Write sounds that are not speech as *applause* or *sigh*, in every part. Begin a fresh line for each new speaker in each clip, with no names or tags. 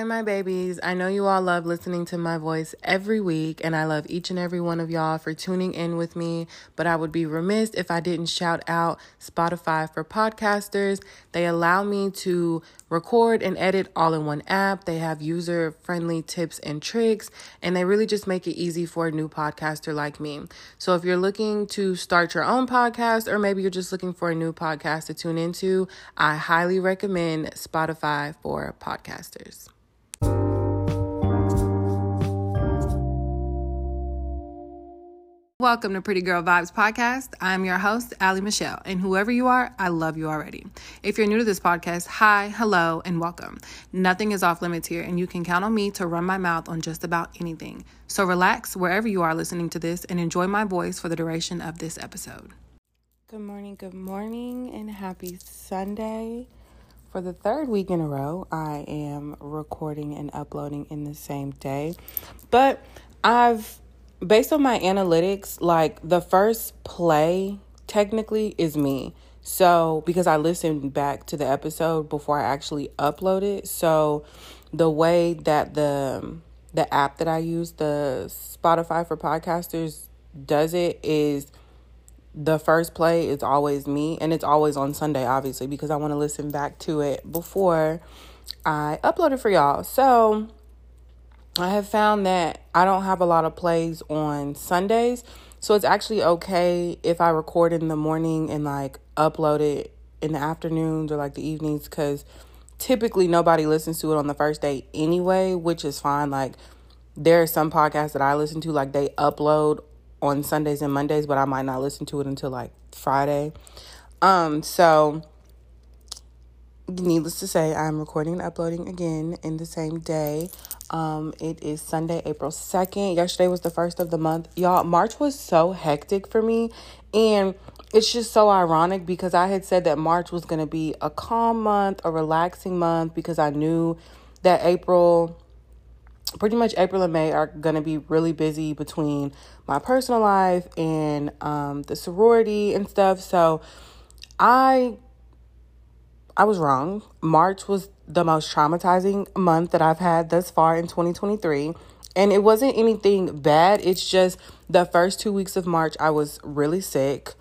Hi, my babies. I know you all love listening to my voice every week, and I love each and every one of y'all for tuning in with me. But I would be remiss if I didn't shout out Spotify for podcasters. They allow me to record and edit all in one app. They have user friendly tips and tricks, and they really just make it easy for a new podcaster like me. So if you're looking to start your own podcast, or maybe you're just looking for a new podcast to tune into, I highly recommend Spotify for podcasters. Welcome to Pretty Girl Vibes Podcast. I'm your host, Allie Michelle, and whoever you are, I love you already. If you're new to this podcast, hi, hello, and welcome. Nothing is off limits here, and you can count on me to run my mouth on just about anything. So relax wherever you are listening to this and enjoy my voice for the duration of this episode. Good morning, good morning, and happy Sunday. For the third week in a row, I am recording and uploading in the same day, but I've based on my analytics, like the first play technically is me. So, because I listened back to the episode before I actually uploaded. So, the way that the the app that I use, the Spotify for podcasters does it is the first play is always me and it's always on Sunday obviously because I want to listen back to it before I upload it for y'all. So, I have found that I don't have a lot of plays on Sundays. So it's actually okay if I record in the morning and like upload it in the afternoons or like the evenings because typically nobody listens to it on the first day anyway, which is fine. Like there are some podcasts that I listen to, like they upload on Sundays and Mondays, but I might not listen to it until like Friday. Um, so needless to say, I'm recording and uploading again in the same day. Um, it is Sunday, April 2nd. Yesterday was the first of the month. Y'all, March was so hectic for me. And it's just so ironic because I had said that March was going to be a calm month, a relaxing month, because I knew that April, pretty much April and May, are going to be really busy between my personal life and um, the sorority and stuff. So I I was wrong. March was the most traumatizing month that I've had thus far in 2023. And it wasn't anything bad. It's just the first two weeks of March, I was really sick.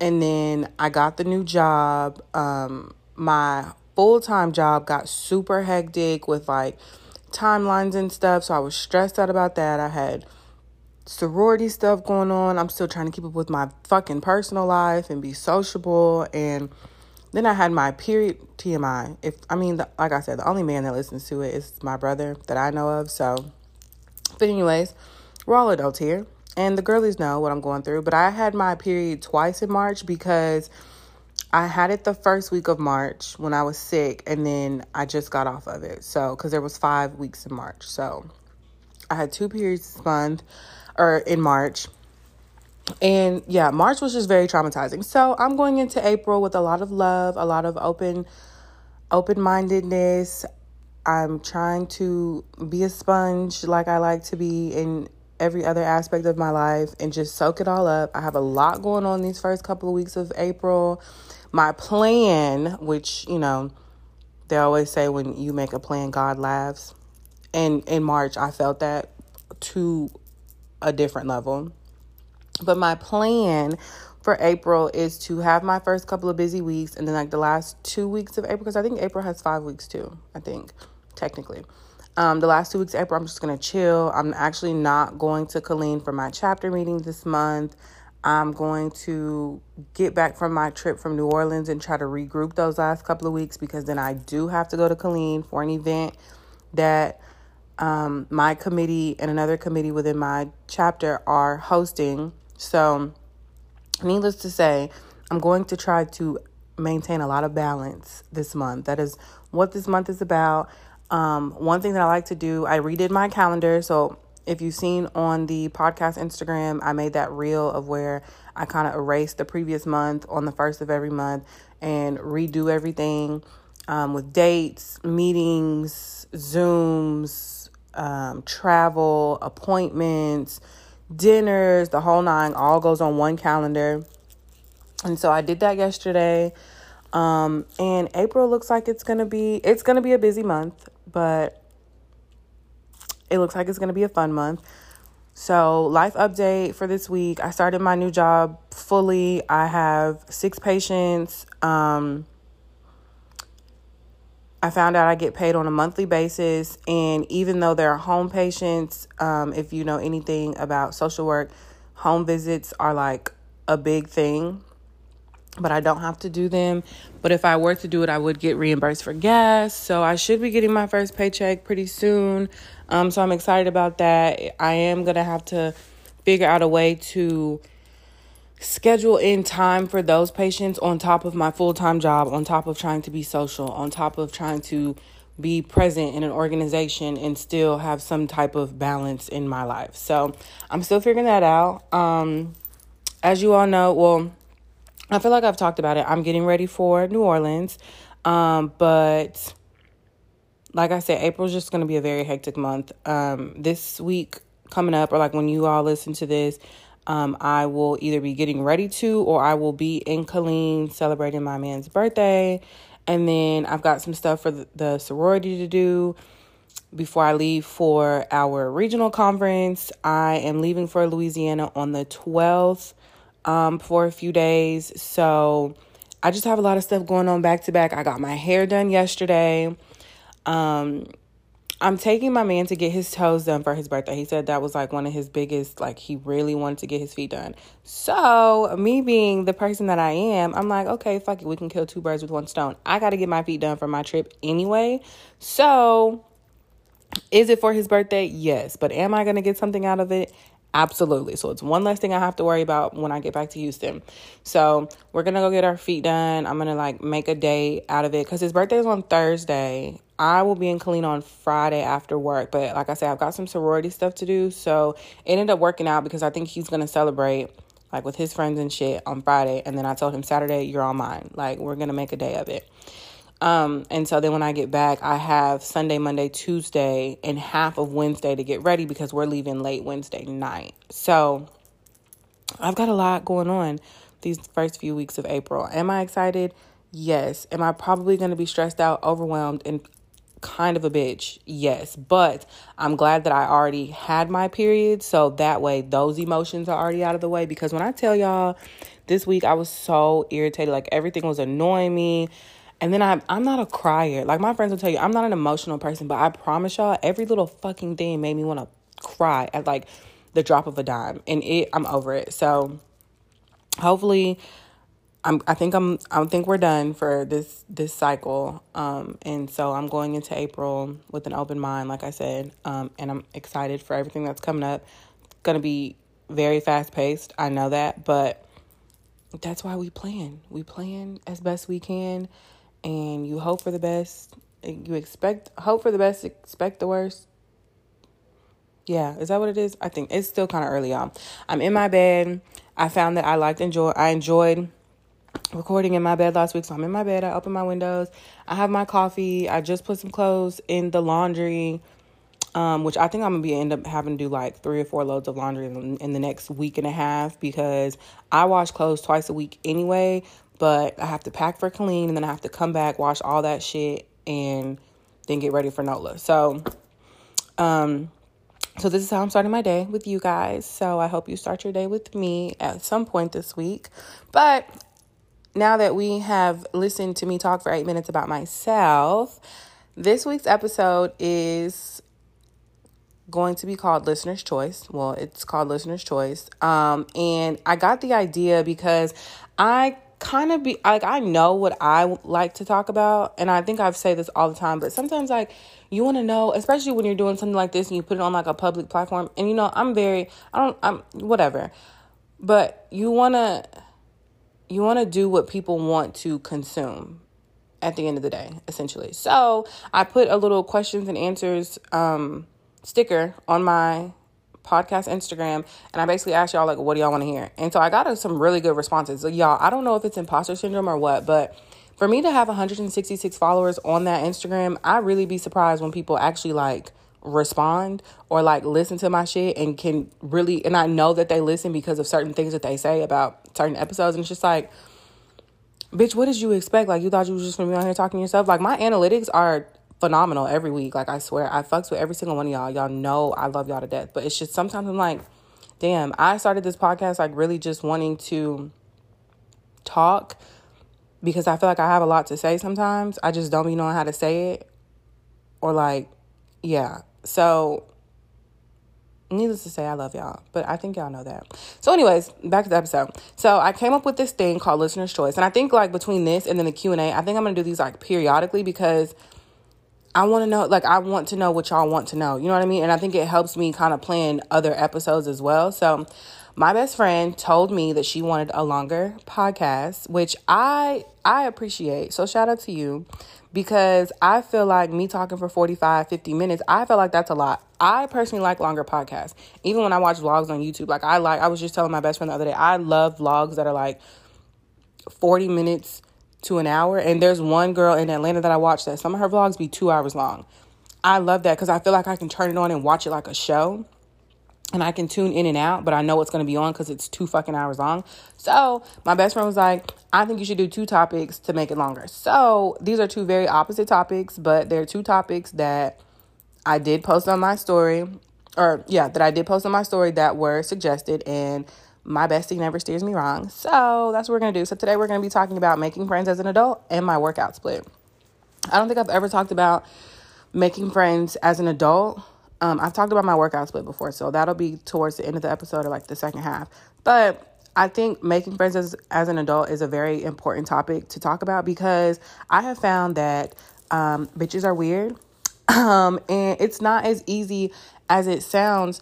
And then I got the new job. Um, my full time job got super hectic with like timelines and stuff. So I was stressed out about that. I had sorority stuff going on. I'm still trying to keep up with my fucking personal life and be sociable. And then I had my period TMI. If I mean, the, like I said, the only man that listens to it is my brother that I know of. So, but anyways, we're all adults here, and the girlies know what I'm going through. But I had my period twice in March because I had it the first week of March when I was sick, and then I just got off of it. So, because there was five weeks in March, so I had two periods this month or in March and yeah, March was just very traumatizing. So I'm going into April with a lot of love, a lot of open open mindedness. I'm trying to be a sponge like I like to be in every other aspect of my life and just soak it all up. I have a lot going on these first couple of weeks of April. My plan, which, you know, they always say when you make a plan, God laughs. And in March, I felt that to a different level. But my plan for April is to have my first couple of busy weeks and then like the last two weeks of April, because I think April has five weeks too, I think, technically. Um, the last two weeks of April, I'm just gonna chill. I'm actually not going to Killeen for my chapter meeting this month. I'm going to get back from my trip from New Orleans and try to regroup those last couple of weeks because then I do have to go to Killeen for an event that um, my committee and another committee within my chapter are hosting so, needless to say, I'm going to try to maintain a lot of balance this month. That is what this month is about. Um, one thing that I like to do, I redid my calendar. So, if you've seen on the podcast Instagram, I made that reel of where I kind of erased the previous month on the first of every month and redo everything um, with dates, meetings, Zooms, um, travel, appointments dinners, the whole nine, all goes on one calendar. And so I did that yesterday. Um, and April looks like it's gonna be it's gonna be a busy month, but it looks like it's to be a fun month. So, life update for this week. I started my new job fully. I have six patients. Um, I found out I get paid on a monthly basis. And even though there are home patients, um, if you know anything about social work, home visits are like a big thing. But I don't have to do them. But if I were to do it, I would get reimbursed for gas. So I should be getting my first paycheck pretty soon. Um, so I'm excited about that. I am going to have to figure out a way to schedule in time for those patients on top of my full time job, on top of trying to be social, on top of trying to be present in an organization and still have some type of balance in my life. So I'm still figuring that out. Um, as you all know, well, I feel like I've talked about it. I'm getting ready for New Orleans. Um, but like I said, April's just going to be a very hectic month. Um, this week coming up, or like when you all listen to this, um, I will either be getting ready to, or I will be in Killeen celebrating my man's birthday. And then I've got some stuff for the sorority to do before I leave for our regional conference. I am leaving for Louisiana on the 12th um, for a few days. So I just have a lot of stuff going on back to back. I got my hair done yesterday. Um, I'm taking my man to get his toes done for his birthday. He said that was like one of his biggest, like, he really wanted to get his feet done. So, me being the person that I am, I'm like, okay, fuck it. We can kill two birds with one stone. I got to get my feet done for my trip anyway. So, is it for his birthday? Yes. But am I going to get something out of it? Absolutely. So it's one less thing I have to worry about when I get back to Houston. So we're gonna go get our feet done. I'm gonna like make a day out of it because his birthday is on Thursday. I will be in Killeen on Friday after work, but like I said, I've got some sorority stuff to do. So it ended up working out because I think he's gonna celebrate like with his friends and shit on Friday. And then I told him Saturday, you're on mine. Like we're gonna make a day of it. Um, and so then when I get back, I have Sunday, Monday, Tuesday, and half of Wednesday to get ready because we're leaving late Wednesday night. So I've got a lot going on these first few weeks of April. Am I excited? Yes. Am I probably going to be stressed out, overwhelmed, and kind of a bitch? Yes. But I'm glad that I already had my period. So that way, those emotions are already out of the way. Because when I tell y'all this week, I was so irritated. Like everything was annoying me. And then I'm I'm not a crier. Like my friends will tell you, I'm not an emotional person, but I promise y'all, every little fucking thing made me want to cry at like the drop of a dime. And it I'm over it. So hopefully I'm I think I'm I think we're done for this this cycle. Um and so I'm going into April with an open mind, like I said. Um and I'm excited for everything that's coming up. It's gonna be very fast paced. I know that, but that's why we plan. We plan as best we can and you hope for the best. You expect hope for the best, expect the worst. Yeah, is that what it is? I think it's still kind of early on. I'm in my bed. I found that I liked enjoy I enjoyed recording in my bed last week. So I'm in my bed. I open my windows. I have my coffee. I just put some clothes in the laundry. Um, which I think I'm gonna be end up having to do like three or four loads of laundry in, in the next week and a half because I wash clothes twice a week anyway but I have to pack for Killeen and then I have to come back, wash all that shit, and then get ready for NOLA. So, um, so this is how I'm starting my day with you guys. So I hope you start your day with me at some point this week. But now that we have listened to me talk for eight minutes about myself, this week's episode is going to be called Listener's Choice. Well, it's called Listener's Choice. Um, and I got the idea because I kind of be like I know what I like to talk about and I think I've say this all the time but sometimes like you want to know especially when you're doing something like this and you put it on like a public platform and you know I'm very I don't I'm whatever but you want to you want to do what people want to consume at the end of the day essentially. So I put a little questions and answers um sticker on my podcast Instagram, and I basically asked y'all like, what do y'all want to hear? And so I got some really good responses. So y'all, I don't know if it's imposter syndrome or what, but for me to have 166 followers on that Instagram, I really be surprised when people actually like respond or like listen to my shit and can really and I know that they listen because of certain things that they say about certain episodes and it's just like bitch what did you expect like you thought you was just gonna be on here talking to yourself like my analytics are phenomenal every week. Like I swear, I fucks with every single one of y'all. Y'all know I love y'all to death. But it's just sometimes I'm like, damn, I started this podcast like really just wanting to talk because I feel like I have a lot to say sometimes. I just don't be knowing how to say it. Or like, yeah. So needless to say, I love y'all, but I think y'all know that. So, anyways, back to the episode. So, I came up with this thing called listener's choice, and I think like between this and then the Q and A, I think I'm gonna do these like periodically because I want to know, like, I want to know what y'all want to know. You know what I mean? And I think it helps me kind of plan other episodes as well. So, my best friend told me that she wanted a longer podcast, which I I appreciate. So shout out to you because I feel like me talking for 45, 50 minutes, I feel like that's a lot. I personally like longer podcasts. Even when I watch vlogs on YouTube, like I like I was just telling my best friend the other day, I love vlogs that are like 40 minutes to an hour. And there's one girl in Atlanta that I watch that some of her vlogs be 2 hours long. I love that cuz I feel like I can turn it on and watch it like a show and I can tune in and out, but I know it's going to be on because it's two fucking hours long. So my best friend was like, I think you should do two topics to make it longer. So these are two very opposite topics, but they're two topics that I did post on my story, or yeah, that I did post on my story that were suggested, and my bestie never steers me wrong. So that's what we're going to do. So today we're going to be talking about making friends as an adult and my workout split. I don't think I've ever talked about making friends as an adult um, I've talked about my workout split before, so that'll be towards the end of the episode or like the second half. But I think making friends as, as an adult is a very important topic to talk about because I have found that um, bitches are weird. *laughs* Um, and it's not as easy as it sounds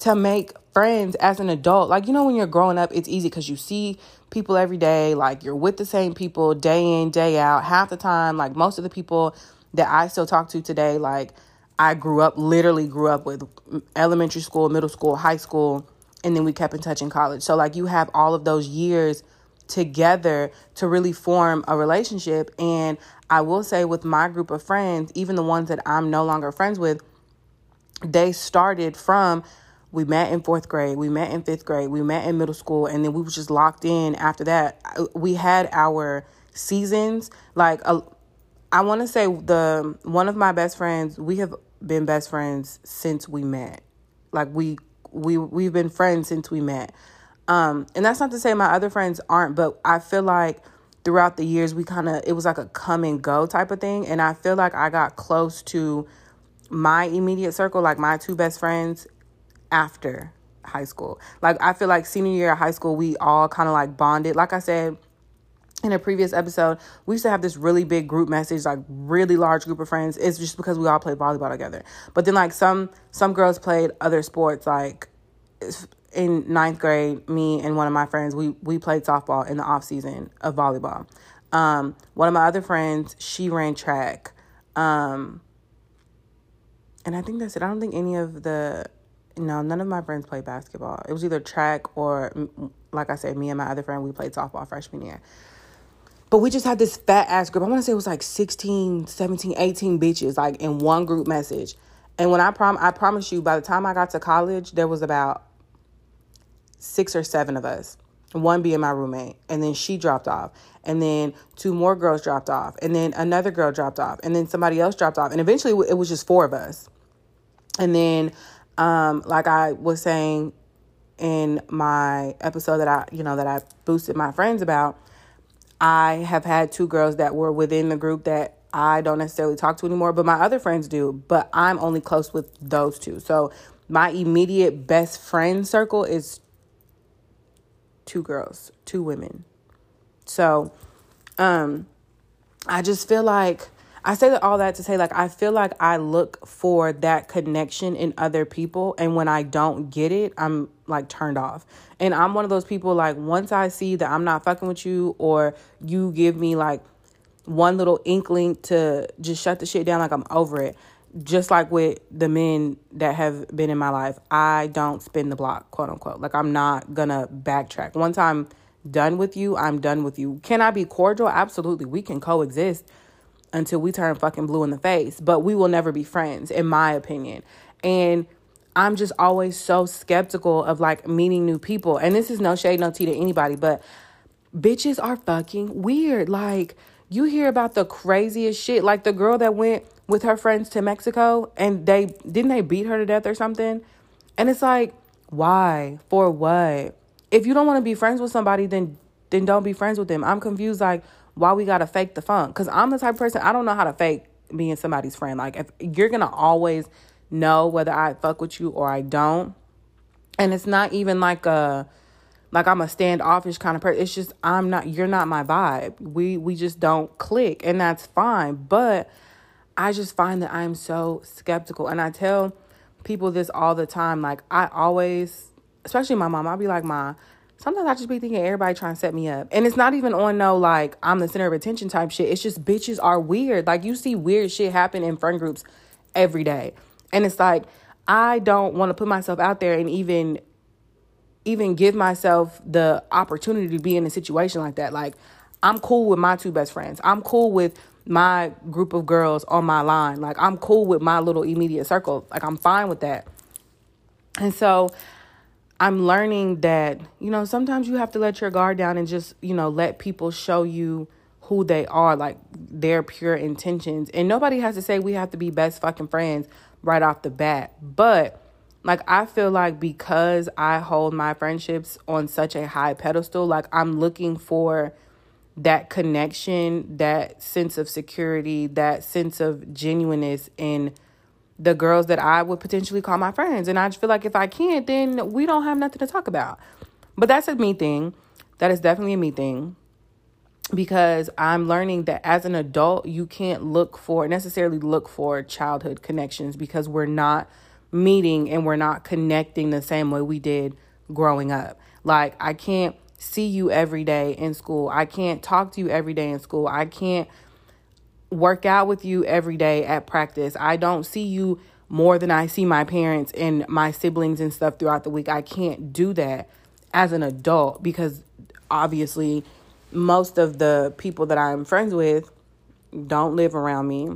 to make friends as an adult. Like, you know, when you're growing up, it's easy because you see people every day, like, you're with the same people day in, day out, half the time. Like, most of the people that I still talk to today, like, I grew up, literally grew up with elementary school, middle school, high school, and then we kept in touch in college. So, like, you have all of those years together to really form a relationship. And I will say, with my group of friends, even the ones that I'm no longer friends with, they started from we met in fourth grade, we met in fifth grade, we met in middle school, and then we were just locked in after that. We had our seasons. Like, a, I want to say the one of my best friends, we have been best friends since we met. Like we we we've been friends since we met. Um, and that's not to say my other friends aren't, but I feel like throughout the years we kind of it was like a come and go type of thing, and I feel like I got close to my immediate circle, like my two best friends after high school. Like I feel like senior year of high school we all kind of like bonded. Like I said, in a previous episode, we used to have this really big group message, like really large group of friends. It's just because we all played volleyball together. But then like some some girls played other sports. Like in ninth grade, me and one of my friends, we we played softball in the off season of volleyball. Um, one of my other friends, she ran track. Um, and I think that's it. I don't think any of the no, none of my friends played basketball. It was either track or, like I said, me and my other friend, we played softball freshman year. But we just had this fat ass group. I want to say it was like 16, 17, 18 bitches, like in one group message. And when I prom I promise you, by the time I got to college, there was about six or seven of us. One being my roommate. And then she dropped off. And then two more girls dropped off. And then another girl dropped off. And then somebody else dropped off. And eventually it was just four of us. And then um, like I was saying in my episode that I, you know, that I boosted my friends about, I have had two girls that were within the group that I don't necessarily talk to anymore, but my other friends do. But I'm only close with those two. So my immediate best friend circle is two girls, two women. So um I just feel like I say that all that to say like I feel like I look for that connection in other people and when I don't get it, I'm like turned off. And I'm one of those people like once I see that I'm not fucking with you or you give me like one little inkling to just shut the shit down like I'm over it. Just like with the men that have been in my life, I don't spin the block, quote unquote. Like I'm not gonna backtrack. Once I'm done with you, I'm done with you. Can I be cordial? Absolutely. We can coexist until we turn fucking blue in the face, but we will never be friends, in my opinion. And I'm just always so skeptical of like meeting new people. And this is no shade, no tea to anybody, but bitches are fucking weird. Like, you hear about the craziest shit. Like the girl that went with her friends to Mexico and they didn't they beat her to death or something? And it's like, why? For what? If you don't want to be friends with somebody, then then don't be friends with them. I'm confused like why we gotta fake the funk. Cause I'm the type of person I don't know how to fake being somebody's friend. Like if you're gonna always know whether I fuck with you or I don't. And it's not even like a like I'm a standoffish kind of person. It's just I'm not you're not my vibe. We we just don't click and that's fine. But I just find that I'm so skeptical and I tell people this all the time. Like I always especially my mom, I'll be like, Ma, sometimes I just be thinking everybody trying to set me up. And it's not even on no like I'm the center of attention type shit. It's just bitches are weird. Like you see weird shit happen in friend groups every day. And it's like I don't want to put myself out there and even even give myself the opportunity to be in a situation like that. Like, I'm cool with my two best friends. I'm cool with my group of girls on my line. Like, I'm cool with my little immediate circle. Like, I'm fine with that. And so I'm learning that, you know, sometimes you have to let your guard down and just, you know, let people show you who they are, like their pure intentions. And nobody has to say we have to be best fucking friends right off the bat. But like I feel like because I hold my friendships on such a high pedestal, like I'm looking for that connection, that sense of security, that sense of genuineness in the girls that I would potentially call my friends. And I just feel like if I can't, then we don't have nothing to talk about. But that's a me thing. That is definitely a me thing. Because I'm learning that as an adult, you can't look for necessarily look for childhood connections because we're not meeting and we're not connecting the same way we did growing up. Like, I can't see you every day in school. I can't talk to you every day in school. I can't work out with you every day at practice. I don't see you more than I see my parents and my siblings and stuff throughout the week. I can't do that as an adult because obviously most of the people that I'm friends with don't live around me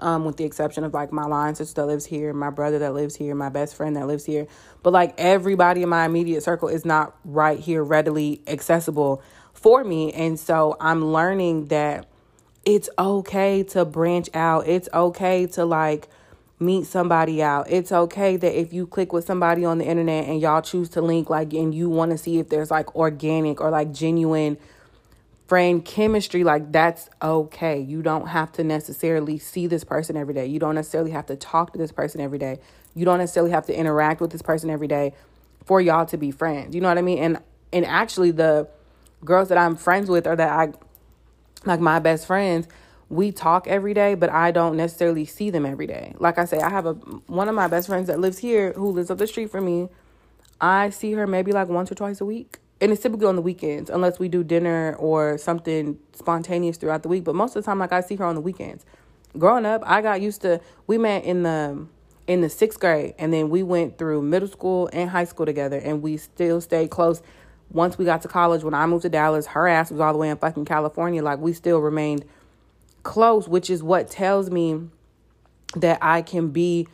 um, with the exception of like my line sister that lives here, my brother that lives here, my best friend that lives here. But like everybody in my immediate circle is not right here readily accessible for me. And so I'm learning that it's okay to branch out. It's okay to like meet somebody out. It's okay that if you click with somebody on the internet and y'all choose to link, like, and you want to see if there's like organic or like genuine friend chemistry like that's okay. You don't have to necessarily see this person every day. You don't necessarily have to talk to this person every day. You don't necessarily have to interact with this person every day for y'all to be friends. You know what i mean? And and actually the girls that i'm friends with or that i like my best friends we talk every day but i don't necessarily see them every day. Like i say i have a one of my best friends that lives here who lives up the street from me. I see her maybe like once or twice a week and it's typically on the weekends unless we do dinner or something spontaneous throughout the week but most of the time like i see her on the weekends. Growing up i got used to we met in the in the sixth grade and then we went through middle school and high school together and we still stayed close once we got to college when i moved to dallas her ass was all the way in fucking california like we still remained close which is what tells me that i can be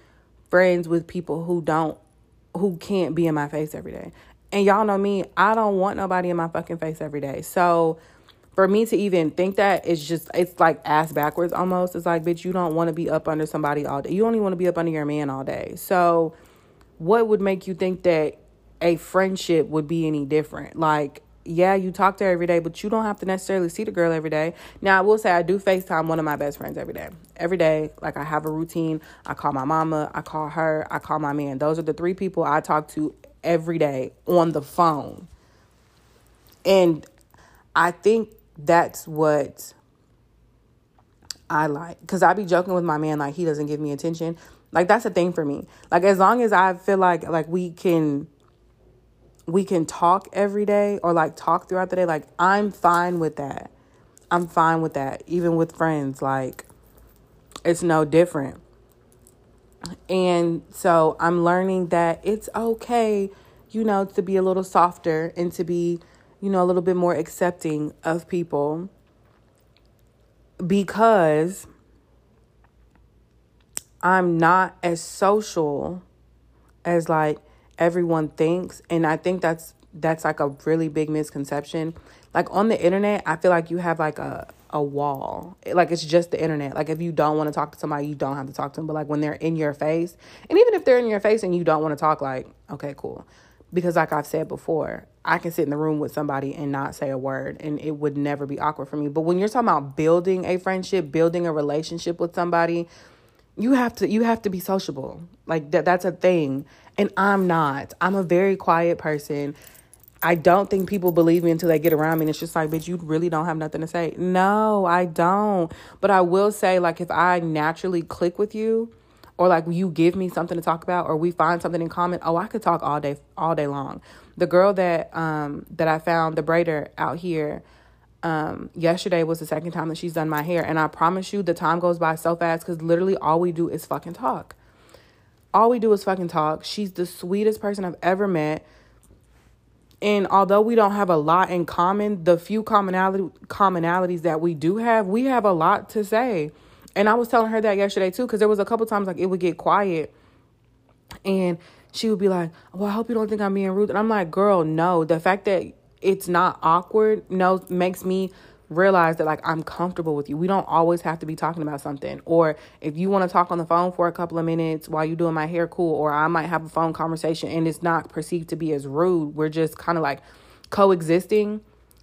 friends with people who don't who can't be in my face every day and y'all know me, I don't want nobody in my fucking face every day. So for me to even think that it's just it's like ass backwards almost. It's like, bitch, you don't want to be up under somebody all day. You only want to be up under your man all day. So what would make you think that a friendship would be any different? Like, yeah, you talk to her every day, but you don't have to necessarily see the girl every day. Now, I will say I do FaceTime one of my best friends every day. Every day, like I have a routine. I call my mama, I call her, I call my man. Those are the three people I talk to every day on the phone. And I think that's what I like. Cause I be joking with my man like he doesn't give me attention. Like that's a thing for me. Like as long as I feel like like we can we can talk every day or like talk throughout the day, like I'm fine with that. I'm fine with that. Even with friends, like it's no different. And so I'm learning that it's okay, you know, to be a little softer and to be, you know, a little bit more accepting of people because I'm not as social as like everyone thinks. And I think that's that's like a really big misconception. Like on the internet, I feel like you have like a a wall. Like it's just the internet. Like if you don't want to talk to somebody, you don't have to talk to them. But like when they're in your face, and even if they're in your face and you don't want to talk, like, okay, cool. Because like I've said before, I can sit in the room with somebody and not say a word and it would never be awkward for me. But when you're talking about building a friendship, building a relationship with somebody, you have to you have to be sociable. Like that that's a thing. And I'm not. I'm a very quiet person. I don't think people believe me until they get around me. And it's just like, bitch, you really don't have nothing to say. No, I don't. But I will say, like, if I naturally click with you, or like you give me something to talk about, or we find something in common, oh, I could talk all day, all day long. The girl that um that I found, the braider out here, um, yesterday was the second time that she's done my hair, and I promise you, the time goes by so fast because literally all we do is fucking talk. All we do is fucking talk. She's the sweetest person I've ever met and although we don't have a lot in common, the few commonality commonalities that we do have, we have a lot to say. And I was telling her that yesterday too, because there was a couple times like it would get quiet, and she would be like, "Well, I hope you don't think I'm being rude." And I'm like, "Girl, no. The fact that it's not awkward, no, makes me realize that like I'm comfortable with you. We don't always have to be talking about something. Or if you want to talk on the phone for a couple of minutes while you're doing my hair, cool. Or I might have a phone conversation and it's not perceived to be as rude. We're just kind of like coexisting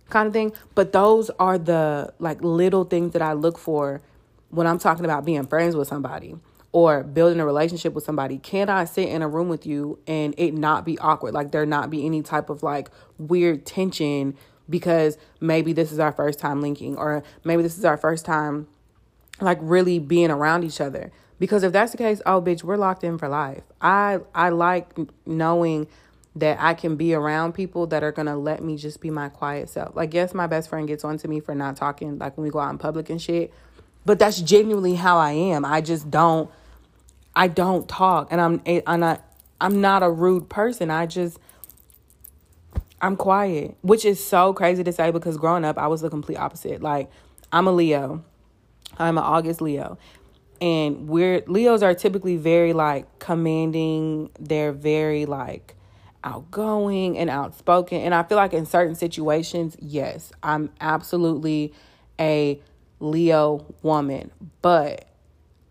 kind of thing. But those are the like little things that I look for when I'm talking about being friends with somebody or building a relationship with somebody. Can I sit in a room with you and it not be awkward? Like there not be any type of like weird tension because maybe this is our first time linking or maybe this is our first time like really being around each other. Because if that's the case oh bitch we're locked in for life. I i like knowing that i can be around people that are gonna let me just be my quiet self. Like yes my best friend gets on to me for not talking like when we go out in public and shit but that's genuinely how i am. I just don't i don't talk. And i'm i'm not i'm not a rude person. I just I'm quiet, which is so crazy to say because growing up, I was the complete opposite. Like, I'm a Leo, I'm an August Leo. And we're Leos are typically very like commanding, they're very like outgoing and outspoken. And I feel like in certain situations, yes, I'm absolutely a Leo woman. But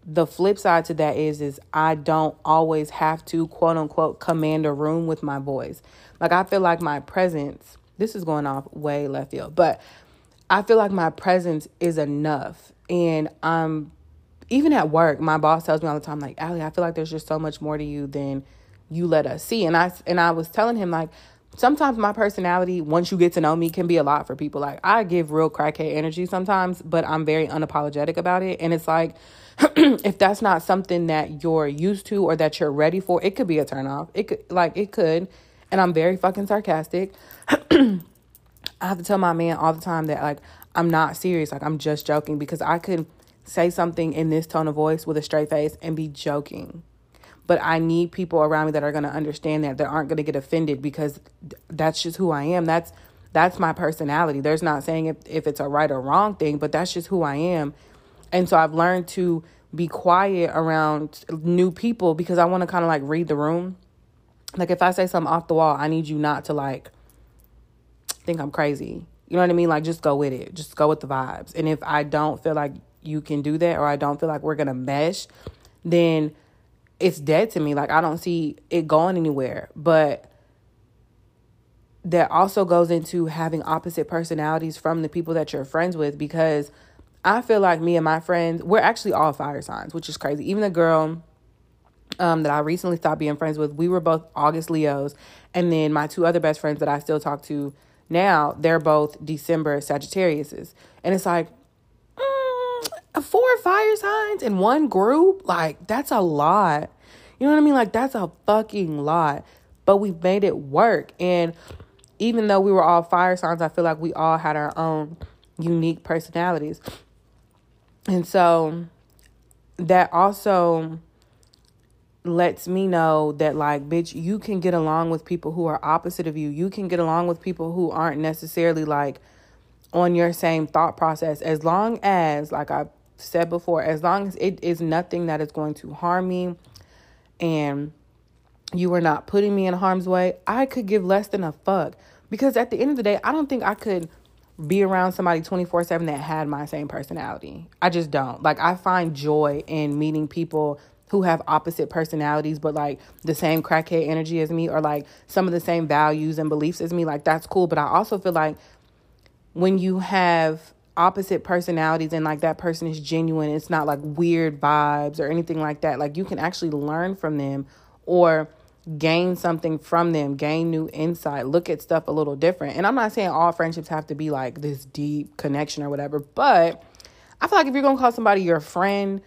the flip side to that is is I don't always have to quote unquote command a room with my boys. Like I feel like my presence, this is going off way left field, but I feel like my presence is enough. And I'm even at work, my boss tells me all the time, like, Allie, I feel like there's just so much more to you than you let us see. And I and I was telling him like sometimes my personality, once you get to know me, can be a lot for people. Like I give real crackhead energy sometimes, but I'm very unapologetic about it. And it's like *clears throat* if that's not something that you're used to or that you're ready for, it could be a turnoff. It could like it could and I'm very fucking sarcastic. *clears throat* I have to tell my man all the time that like I'm not serious, like I'm just joking because I could say something in this tone of voice with a straight face and be joking. But I need people around me that are going to understand that that aren't going to get offended because that's just who I am. That's that's my personality. There's not saying if, if it's a right or wrong thing, but that's just who I am. And so I've learned to be quiet around new people because I want to kind of like read the room like if I say something off the wall, I need you not to like think I'm crazy. You know what I mean? Like just go with it. Just go with the vibes. And if I don't feel like you can do that or I don't feel like we're going to mesh, then it's dead to me. Like I don't see it going anywhere. But that also goes into having opposite personalities from the people that you're friends with because I feel like me and my friends, we're actually all fire signs, which is crazy. Even the girl um, that I recently stopped being friends with, we were both August Leos. And then my two other best friends that I still talk to now, they're both December Sagittariuses. And it's like, mm, four fire signs in one group? Like, that's a lot. You know what I mean? Like, that's a fucking lot. But we've made it work. And even though we were all fire signs, I feel like we all had our own unique personalities. And so that also lets me know that like bitch you can get along with people who are opposite of you you can get along with people who aren't necessarily like on your same thought process as long as like i said before as long as it is nothing that is going to harm me and you are not putting me in harm's way, I could give less than a fuck. Because at the end of the day, I don't think I could be around somebody 24 7 that had my same personality. I just don't. Like, I find joy in meeting people who have opposite personalities, but like the same crackhead energy as me, or like some of the same values and beliefs as me. Like, that's cool. But I also feel like when you have opposite personalities and like that person is genuine, it's not like weird vibes or anything like that. Like, you can actually learn from them or gain something from them, gain new insight, look at stuff a little different. And I'm not saying all friendships have to be like this deep connection or whatever, but I feel like if you're going to call somebody your friend,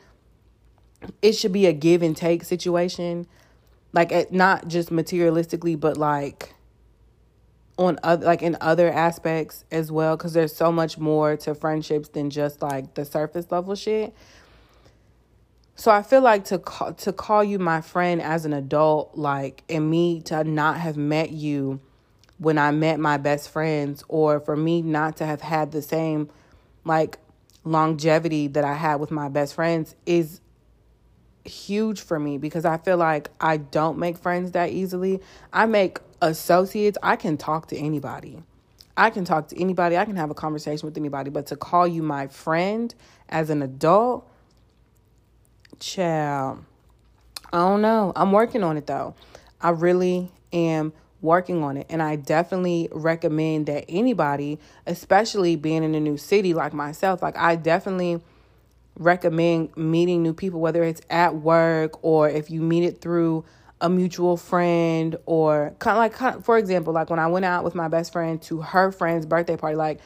it should be a give and take situation. Like not just materialistically, but like on other like in other aspects as well cuz there's so much more to friendships than just like the surface level shit. So I feel like to call, to call you my friend as an adult, like, and me to not have met you when I met my best friends, or for me not to have had the same, like, longevity that I had with my best friends is huge for me because I feel like I don't make friends that easily. I make associates. I can talk to anybody. I can talk to anybody. I can have a conversation with anybody. But to call you my friend as an adult, Child. I don't know. I'm working on it though. I really am working on it. And I definitely recommend that anybody, especially being in a new city like myself, like I definitely recommend meeting new people, whether it's at work or if you meet it through a mutual friend or kind of like, kind of, for example, like when I went out with my best friend to her friend's birthday party, like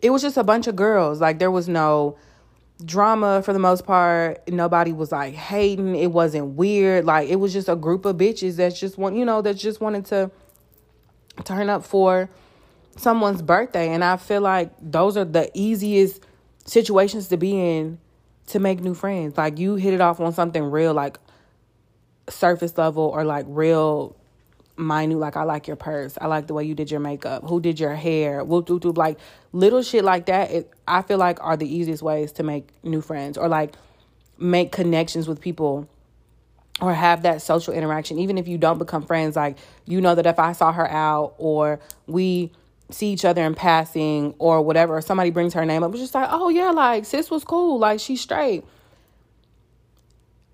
it was just a bunch of girls. Like there was no drama for the most part. Nobody was like hating. It wasn't weird. Like it was just a group of bitches that just want, you know, that just wanted to turn up for someone's birthday. And I feel like those are the easiest situations to be in to make new friends. Like you hit it off on something real, like surface level or like real minute like I like your purse. I like the way you did your makeup. Who did your hair? Whoop whoop whoop like little shit like that. It, I feel like are the easiest ways to make new friends or like make connections with people or have that social interaction even if you don't become friends like you know that if I saw her out or we see each other in passing or whatever or somebody brings her name up it's just like oh yeah like sis was cool like she's straight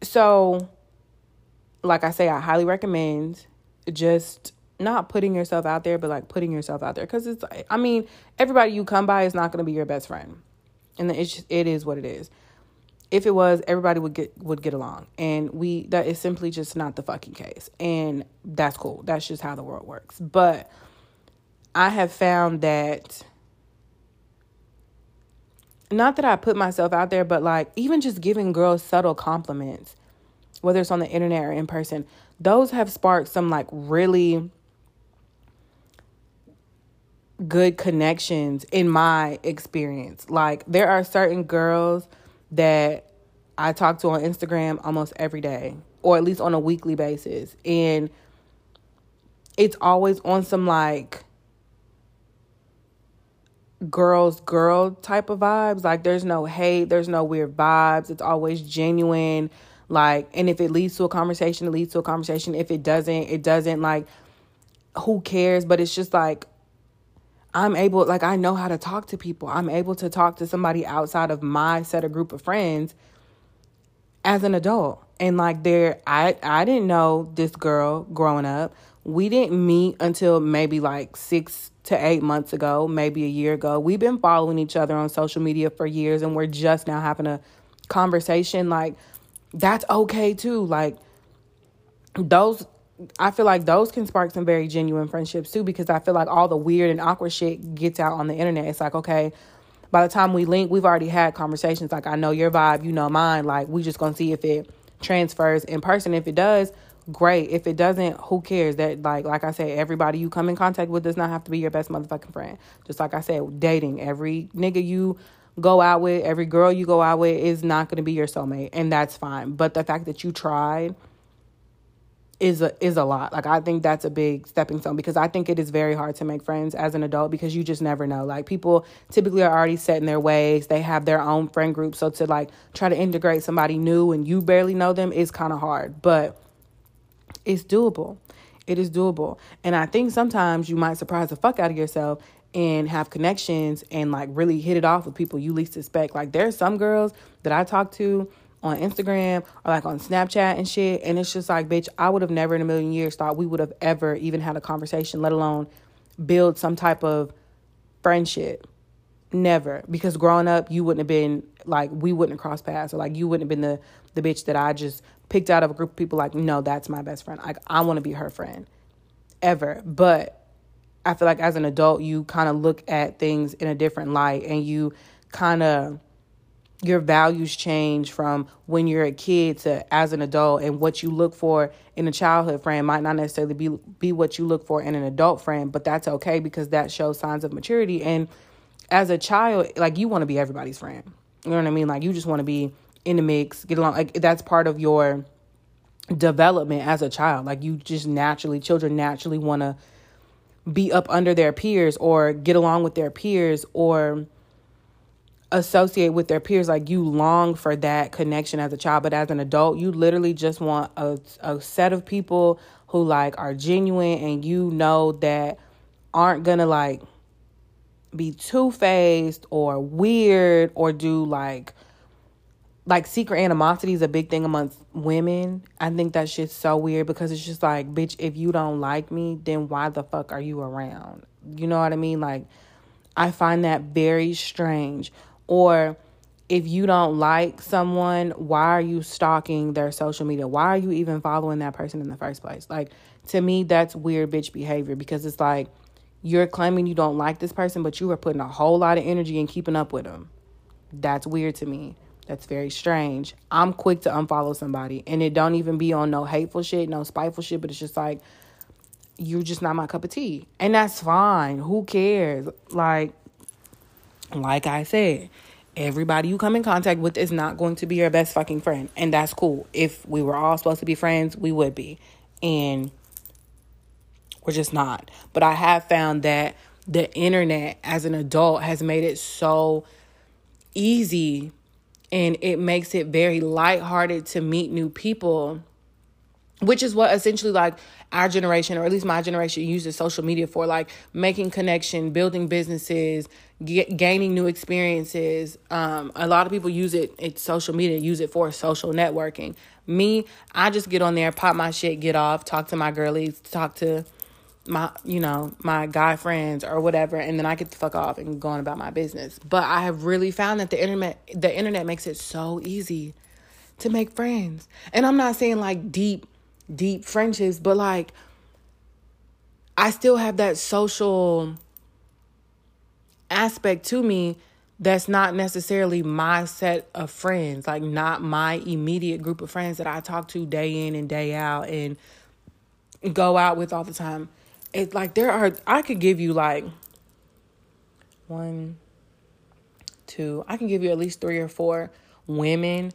so like I say I highly recommend just not putting yourself out there, but like putting yourself out there. Because it's, I mean, everybody you come by is not going to be your best friend, and it's just, it is what it is. If it was, everybody would get would get along, and we that is simply just not the fucking case, and that's cool. That's just how the world works. But I have found that. Not that I put myself out there, but like even just giving girls subtle compliments, whether it's on the internet or in person, those have sparked some like really good connections in my experience. Like there are certain girls that I talk to on Instagram almost every day or at least on a weekly basis and it's always on some like girls girl type of vibes. Like there's no hate, there's no weird vibes. It's always genuine. Like, and if it leads to a conversation, it leads to a conversation. If it doesn't, it doesn't. Like, who cares? But it's just like, I'm able, like, I know how to talk to people. I'm able to talk to somebody outside of my set of group of friends as an adult. And like, there, I, I didn't know this girl growing up. We didn't meet until maybe like six to eight months ago, maybe a year ago. We've been following each other on social media for years and we're just now having a conversation. Like, that's okay too. Like those I feel like those can spark some very genuine friendships too because I feel like all the weird and awkward shit gets out on the internet. It's like, okay, by the time we link, we've already had conversations like I know your vibe, you know mine. Like we just going to see if it transfers in person. If it does, great. If it doesn't, who cares? That like like I said, everybody you come in contact with does not have to be your best motherfucking friend. Just like I said, dating, every nigga you go out with, every girl you go out with is not going to be your soulmate, and that's fine. But the fact that you tried is a is a lot. Like I think that's a big stepping stone because I think it is very hard to make friends as an adult because you just never know. Like people typically are already set in their ways. They have their own friend group, so to like try to integrate somebody new and you barely know them is kind of hard. But It's doable. It is doable. And I think sometimes you might surprise the fuck out of yourself and have connections and like really hit it off with people you least expect. Like there's some girls that I talk to on Instagram or like on Snapchat and shit. And it's just like, bitch, I would have never in a million years thought we would have ever even had a conversation, let alone build some type of friendship. Never. Because growing up, you wouldn't have been like, we wouldn't have crossed paths or like you wouldn't have been the, the bitch that I just picked out of a group of people like, no, that's my best friend. Like, I want to be her friend. Ever. But I feel like as an adult, you kind of look at things in a different light and you kind of your values change from when you're a kid to as an adult and what you look for in a childhood friend might not necessarily be be what you look for in an adult friend but that's okay because that shows signs of maturity. And as a child like you want to be everybody's friend. You know what i mean? Like you just want to be in the mix get along like that's part of your development as a child. Like you just naturally children naturally want to be up under their peers or get along with their peers or associate with their peers. Like you long for that connection as a child. But as an adult you literally just want a, a set of people who like are genuine and you know that aren't gonna like be two-faced or weird or do like like secret animosity is a big thing amongst women. I think that shit's so weird because it's just like, bitch, if you don't like me, then why the fuck are you around? You know what I mean? Like, I find that very strange. Or if you don't like someone, why are you stalking their social media? Why are you even following that person in the first place? Like, to me, that's weird bitch behavior because it's like you're claiming you don't like this person, but you are putting a whole lot of energy in keeping up with them. That's weird to me. That's very strange. I'm quick to unfollow somebody and it don't even be on no hateful shit, no spiteful shit, but it's just like you're just not my cup of tea. And that's fine. Who cares? Like like I said, everybody you come in contact with is not going to be your best fucking friend. And that's cool. If we were all supposed to be friends, we would be. And we're just not. But I have found that the internet as an adult has made it so easy and it makes it very lighthearted to meet new people which is what essentially like our generation or at least my generation uses social media for like making connection building businesses get, gaining new experiences. Um, a lot of people use it it's social media use it for social networking. Me i just get on there pop my shit get off talk to my girlies talk to my you know my guy friends or whatever and then i get the fuck off and go on about my business. But i have really found that the internet the internet makes it so easy to make friends. And i'm not saying like deep deep friendships but like i still have that social aspect to me that's not necessarily my set of friends like not my immediate group of friends that i talk to day in and day out and go out with all the time it's like there are I could give you like one, two, I can give you at least three or four women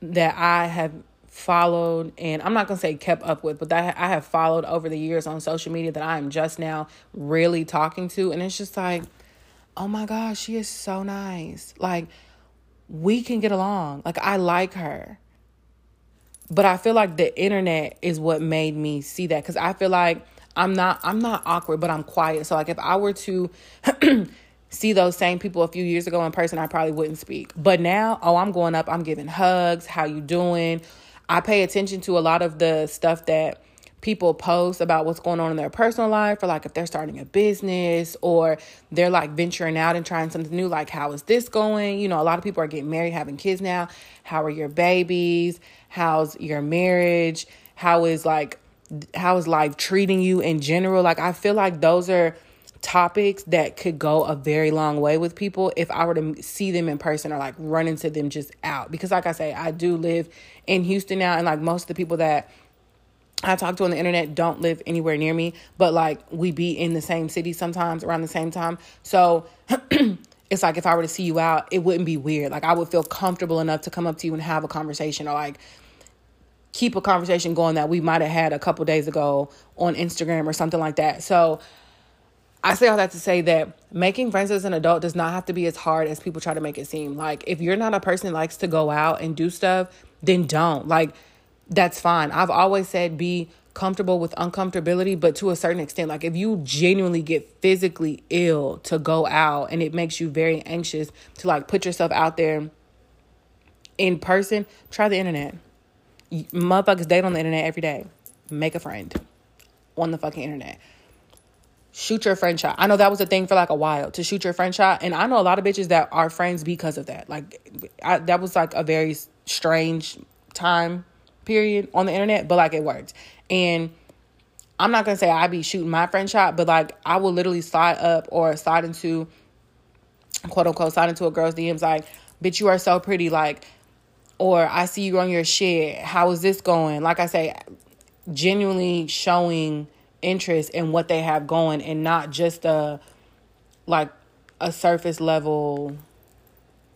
that I have followed and I'm not gonna say kept up with, but that I have followed over the years on social media that I am just now really talking to, and it's just like, oh my gosh, she is so nice. Like we can get along. Like I like her. But I feel like the internet is what made me see that because I feel like I'm not I'm not awkward, but I'm quiet. So like if I were to *clears throat* see those same people a few years ago in person, I probably wouldn't speak. But now, oh, I'm going up, I'm giving hugs, how you doing? I pay attention to a lot of the stuff that people post about what's going on in their personal life or like if they're starting a business or they're like venturing out and trying something new like how is this going you know a lot of people are getting married having kids now how are your babies how's your marriage how is like how is life treating you in general? Like i feel like those are topics that could go a very long way with people if i were to see them in person or like run into them just out. Because like i say i do live in houston now and like most of the people that i talk to on the internet don't live anywhere near me but like we be in the same city sometimes around the same time. So *clears throat* it's like if i were to see you out it wouldn't be weird. Like i would feel comfortable enough to come up to you and have a conversation or like keep a conversation going that we might have had a couple days ago on Instagram or something like that. So I say all that to say that making friends as an adult does not have to be as hard as people try to make it seem. Like if you're not a person likes to go out and do stuff, then don't. Like that's fine. I've always said be comfortable with uncomfortability, but to a certain extent, like if you genuinely get physically ill to go out and it makes you very anxious to like put yourself out there in person, try the internet. Motherfuckers date on the internet every day. Make a friend on the fucking internet. Shoot your friend shot. I know that was a thing for like a while to shoot your friend shot, and I know a lot of bitches that are friends because of that. Like, I, that was like a very strange time period on the internet, but like it worked. And I'm not gonna say I'd be shooting my friend shot, but like I will literally slide up or slide into quote unquote slide into a girl's DMs like, bitch, you are so pretty, like, or I see you on your shit. How is this going? Like I say, genuinely showing interest in what they have going and not just a like a surface level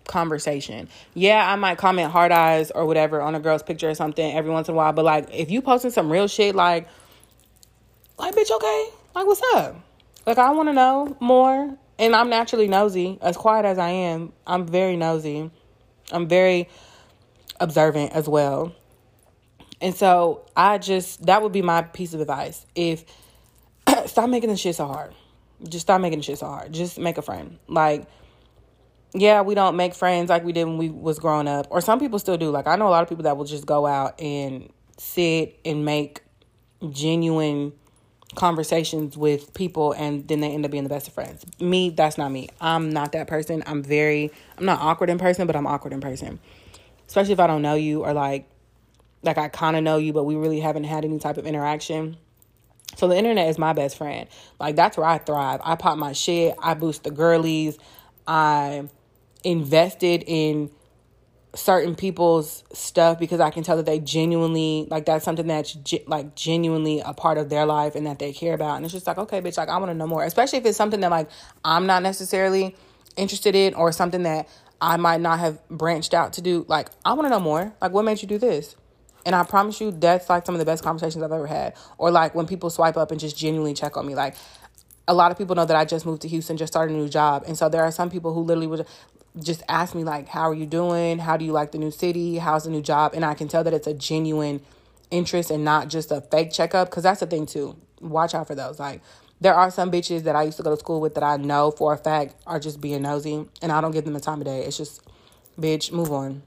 conversation. Yeah, I might comment hard eyes or whatever on a girl's picture or something every once in a while, but like if you posting some real shit like like bitch okay? Like what's up? Like I want to know more and I'm naturally nosy. As quiet as I am, I'm very nosy. I'm very observant as well. And so I just that would be my piece of advice. If *clears throat* stop making this shit so hard. Just stop making this shit so hard. Just make a friend. Like yeah, we don't make friends like we did when we was growing up. Or some people still do. Like I know a lot of people that will just go out and sit and make genuine conversations with people and then they end up being the best of friends. Me, that's not me. I'm not that person. I'm very I'm not awkward in person, but I'm awkward in person. Especially if I don't know you or like like I kind of know you but we really haven't had any type of interaction. So the internet is my best friend. Like that's where I thrive. I pop my shit, I boost the girlies. I invested in certain people's stuff because I can tell that they genuinely like that's something that's ge- like genuinely a part of their life and that they care about. And it's just like, okay, bitch, like I want to know more, especially if it's something that like I'm not necessarily interested in or something that I might not have branched out to do. Like I want to know more. Like what made you do this? And I promise you, that's like some of the best conversations I've ever had. Or like when people swipe up and just genuinely check on me, like a lot of people know that I just moved to Houston, just started a new job. And so there are some people who literally would just ask me like how are you doing how do you like the new city how's the new job and i can tell that it's a genuine interest and not just a fake checkup because that's the thing too watch out for those like there are some bitches that i used to go to school with that i know for a fact are just being nosy and i don't give them the time of day it's just bitch move on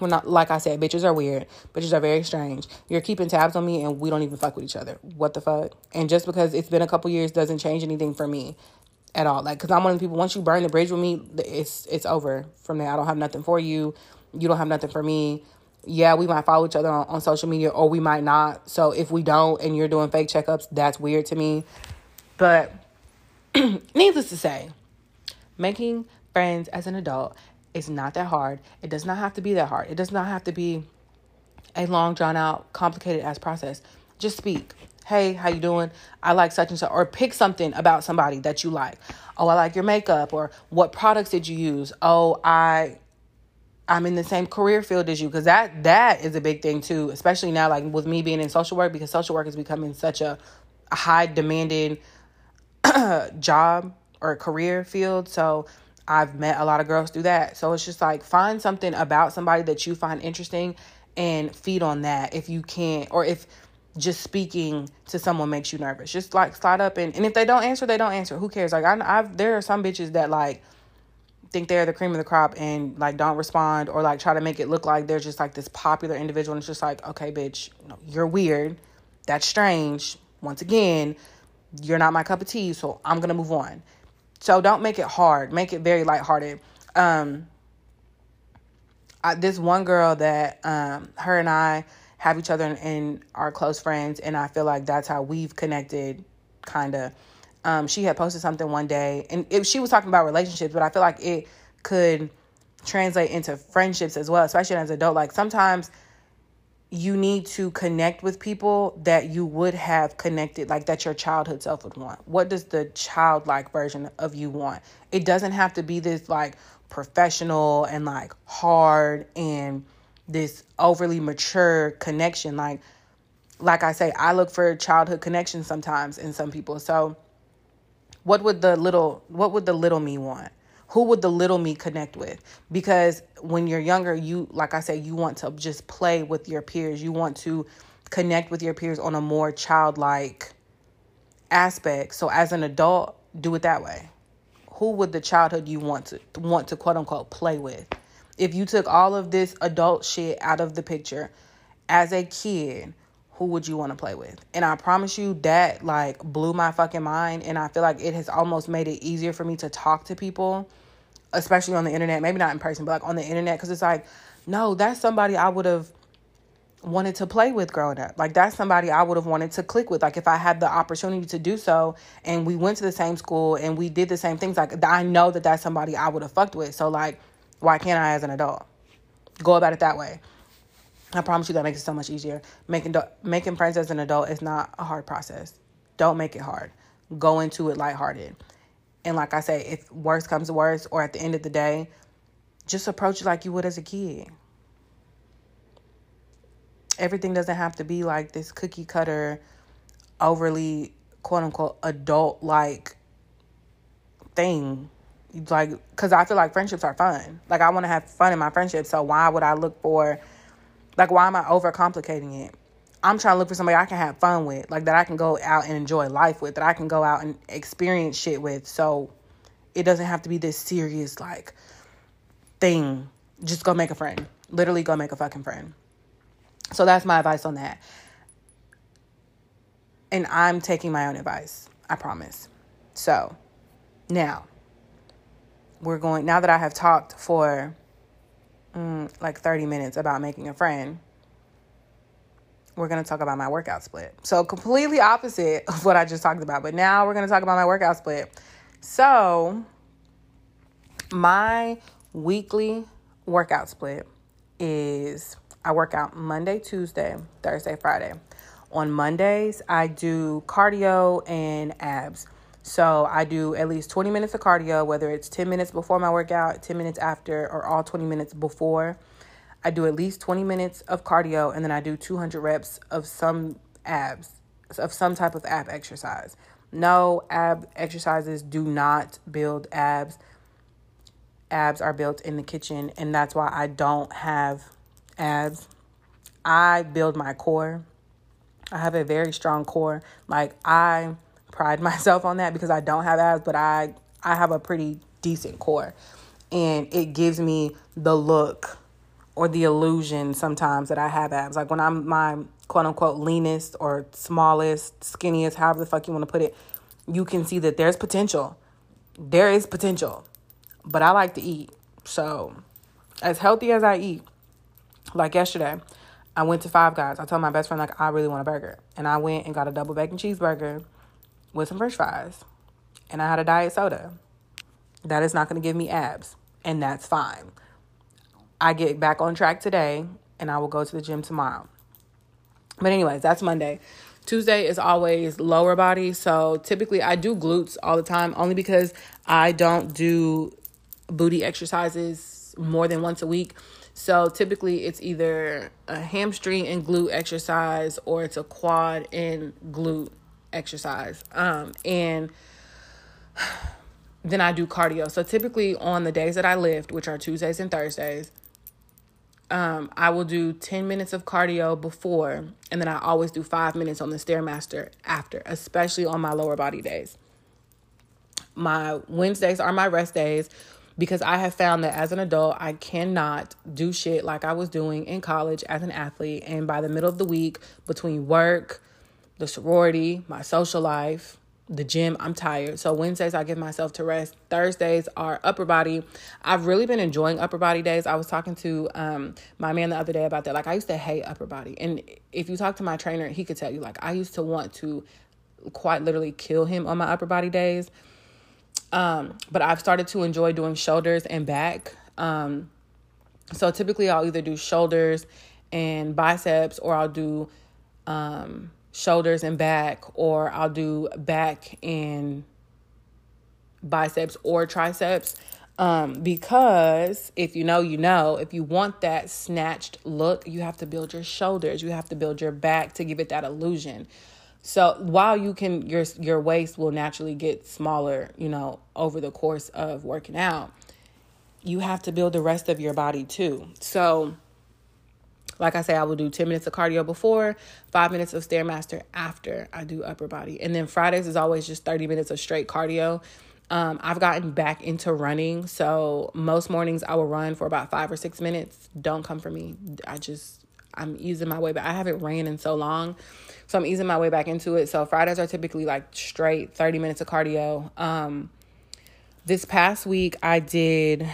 we're not like I said, bitches are weird. Bitches are very strange. You're keeping tabs on me and we don't even fuck with each other. What the fuck? And just because it's been a couple years doesn't change anything for me at all. Like, cause I'm one of the people. Once you burn the bridge with me, it's it's over from there. I don't have nothing for you. You don't have nothing for me. Yeah, we might follow each other on, on social media, or we might not. So if we don't, and you're doing fake checkups, that's weird to me. But *clears throat* needless to say, making friends as an adult is not that hard. It does not have to be that hard. It does not have to be a long drawn out, complicated ass process. Just speak hey, how you doing? I like such and such, or pick something about somebody that you like. Oh, I like your makeup, or what products did you use? Oh, I I'm in the same career field as you because that that is a big thing too, especially now like with me being in social work because social work is becoming such a, high demanding *clears throat* job or career field. So I've met a lot of girls through that. So it's just like find something about somebody that you find interesting and feed on that if you can't or if just speaking to someone makes you nervous. Just like slide up and, and if they don't answer, they don't answer. Who cares? Like I, I've there are some bitches that like think they're the cream of the crop and like don't respond or like try to make it look like they're just like this popular individual. And it's just like, okay, bitch, you're weird. That's strange. Once again, you're not my cup of tea, so I'm gonna move on. So don't make it hard. Make it very lighthearted. Um, I, this one girl that um, her and I have each other and, are close friends. And I feel like that's how we've connected, kind of. Um, she had posted something one day, and it, she was talking about relationships, but I feel like it could translate into friendships as well, especially as an adult. Like sometimes you need to connect with people that you would have connected, like that your childhood self would want. What does the childlike version of you want? It doesn't have to be this like professional and like hard and this overly mature connection like like I say I look for childhood connections sometimes in some people so what would the little what would the little me want who would the little me connect with? Because when you're younger you like i said you want to just play with your peers. You want to connect with your peers on a more childlike aspect. So as an adult do it that way. Who would the childhood you want to want to quote unquote play with? If you took all of this adult shit out of the picture as a kid who would you want to play with? And I promise you that like blew my fucking mind. And I feel like it has almost made it easier for me to talk to people, especially on the internet. Maybe not in person, but like on the internet. Cause it's like, no, that's somebody I would have wanted to play with growing up. Like that's somebody I would have wanted to click with. Like if I had the opportunity to do so and we went to the same school and we did the same things, like I know that that's somebody I would have fucked with. So like, why can't I as an adult go about it that way? I promise you that makes it so much easier. Making making friends as an adult is not a hard process. Don't make it hard. Go into it lighthearted. And like I say, if worse comes to worse, or at the end of the day, just approach it like you would as a kid. Everything doesn't have to be like this cookie cutter, overly quote unquote adult like thing. Like, because I feel like friendships are fun. Like, I want to have fun in my friendships. So, why would I look for like, why am I overcomplicating it? I'm trying to look for somebody I can have fun with, like that I can go out and enjoy life with, that I can go out and experience shit with. So it doesn't have to be this serious, like, thing. Just go make a friend. Literally, go make a fucking friend. So that's my advice on that. And I'm taking my own advice, I promise. So now we're going, now that I have talked for mm, like 30 minutes about making a friend, we're going to talk about my workout split. So, completely opposite of what I just talked about, but now we're going to talk about my workout split. So, my weekly workout split is I work out Monday, Tuesday, Thursday, Friday. On Mondays, I do cardio and abs. So I do at least 20 minutes of cardio, whether it's 10 minutes before my workout, 10 minutes after, or all 20 minutes before. I do at least 20 minutes of cardio and then I do 200 reps of some abs, of some type of ab exercise. No, ab exercises do not build abs. Abs are built in the kitchen, and that's why I don't have abs. I build my core. I have a very strong core. Like, I pride *laughs* myself on that because I don't have abs, but I I have a pretty decent core. And it gives me the look or the illusion sometimes that I have abs. Like when I'm my quote unquote leanest or smallest, skinniest, however the fuck you want to put it, you can see that there's potential. There is potential. But I like to eat. So, as healthy as I eat, like yesterday, I went to Five Guys. I told my best friend, like, I really want a burger. And I went and got a double bacon cheeseburger with some french fries and I had a diet soda. That is not going to give me abs, and that's fine. I get back on track today and I will go to the gym tomorrow. But, anyways, that's Monday. Tuesday is always lower body. So, typically, I do glutes all the time only because I don't do booty exercises more than once a week. So, typically, it's either a hamstring and glute exercise or it's a quad and glute exercise. Um, and then I do cardio. So typically on the days that I lift, which are Tuesdays and Thursdays, um, I will do 10 minutes of cardio before, and then I always do five minutes on the Stairmaster after, especially on my lower body days. My Wednesdays are my rest days because I have found that as an adult, I cannot do shit like I was doing in college as an athlete. And by the middle of the week, between work, the sorority, my social life, the gym, I'm tired. So Wednesdays I give myself to rest. Thursdays are upper body. I've really been enjoying upper body days. I was talking to um my man the other day about that. Like I used to hate upper body. And if you talk to my trainer, he could tell you like I used to want to quite literally kill him on my upper body days. Um but I've started to enjoy doing shoulders and back. Um so typically I'll either do shoulders and biceps or I'll do um shoulders and back, or I'll do back and biceps or triceps. Um, because if you know, you know, if you want that snatched look, you have to build your shoulders, you have to build your back to give it that illusion. So while you can your your waist will naturally get smaller, you know, over the course of working out, you have to build the rest of your body too. So, like I say, I will do 10 minutes of cardio before, five minutes of Stairmaster after I do upper body. And then Fridays is always just 30 minutes of straight cardio. Um, I've gotten back into running. So most mornings I will run for about five or six minutes. Don't come for me. I just, I'm easing my way back. I haven't ran in so long. So I'm easing my way back into it. So Fridays are typically like straight 30 minutes of cardio. Um, this past week I did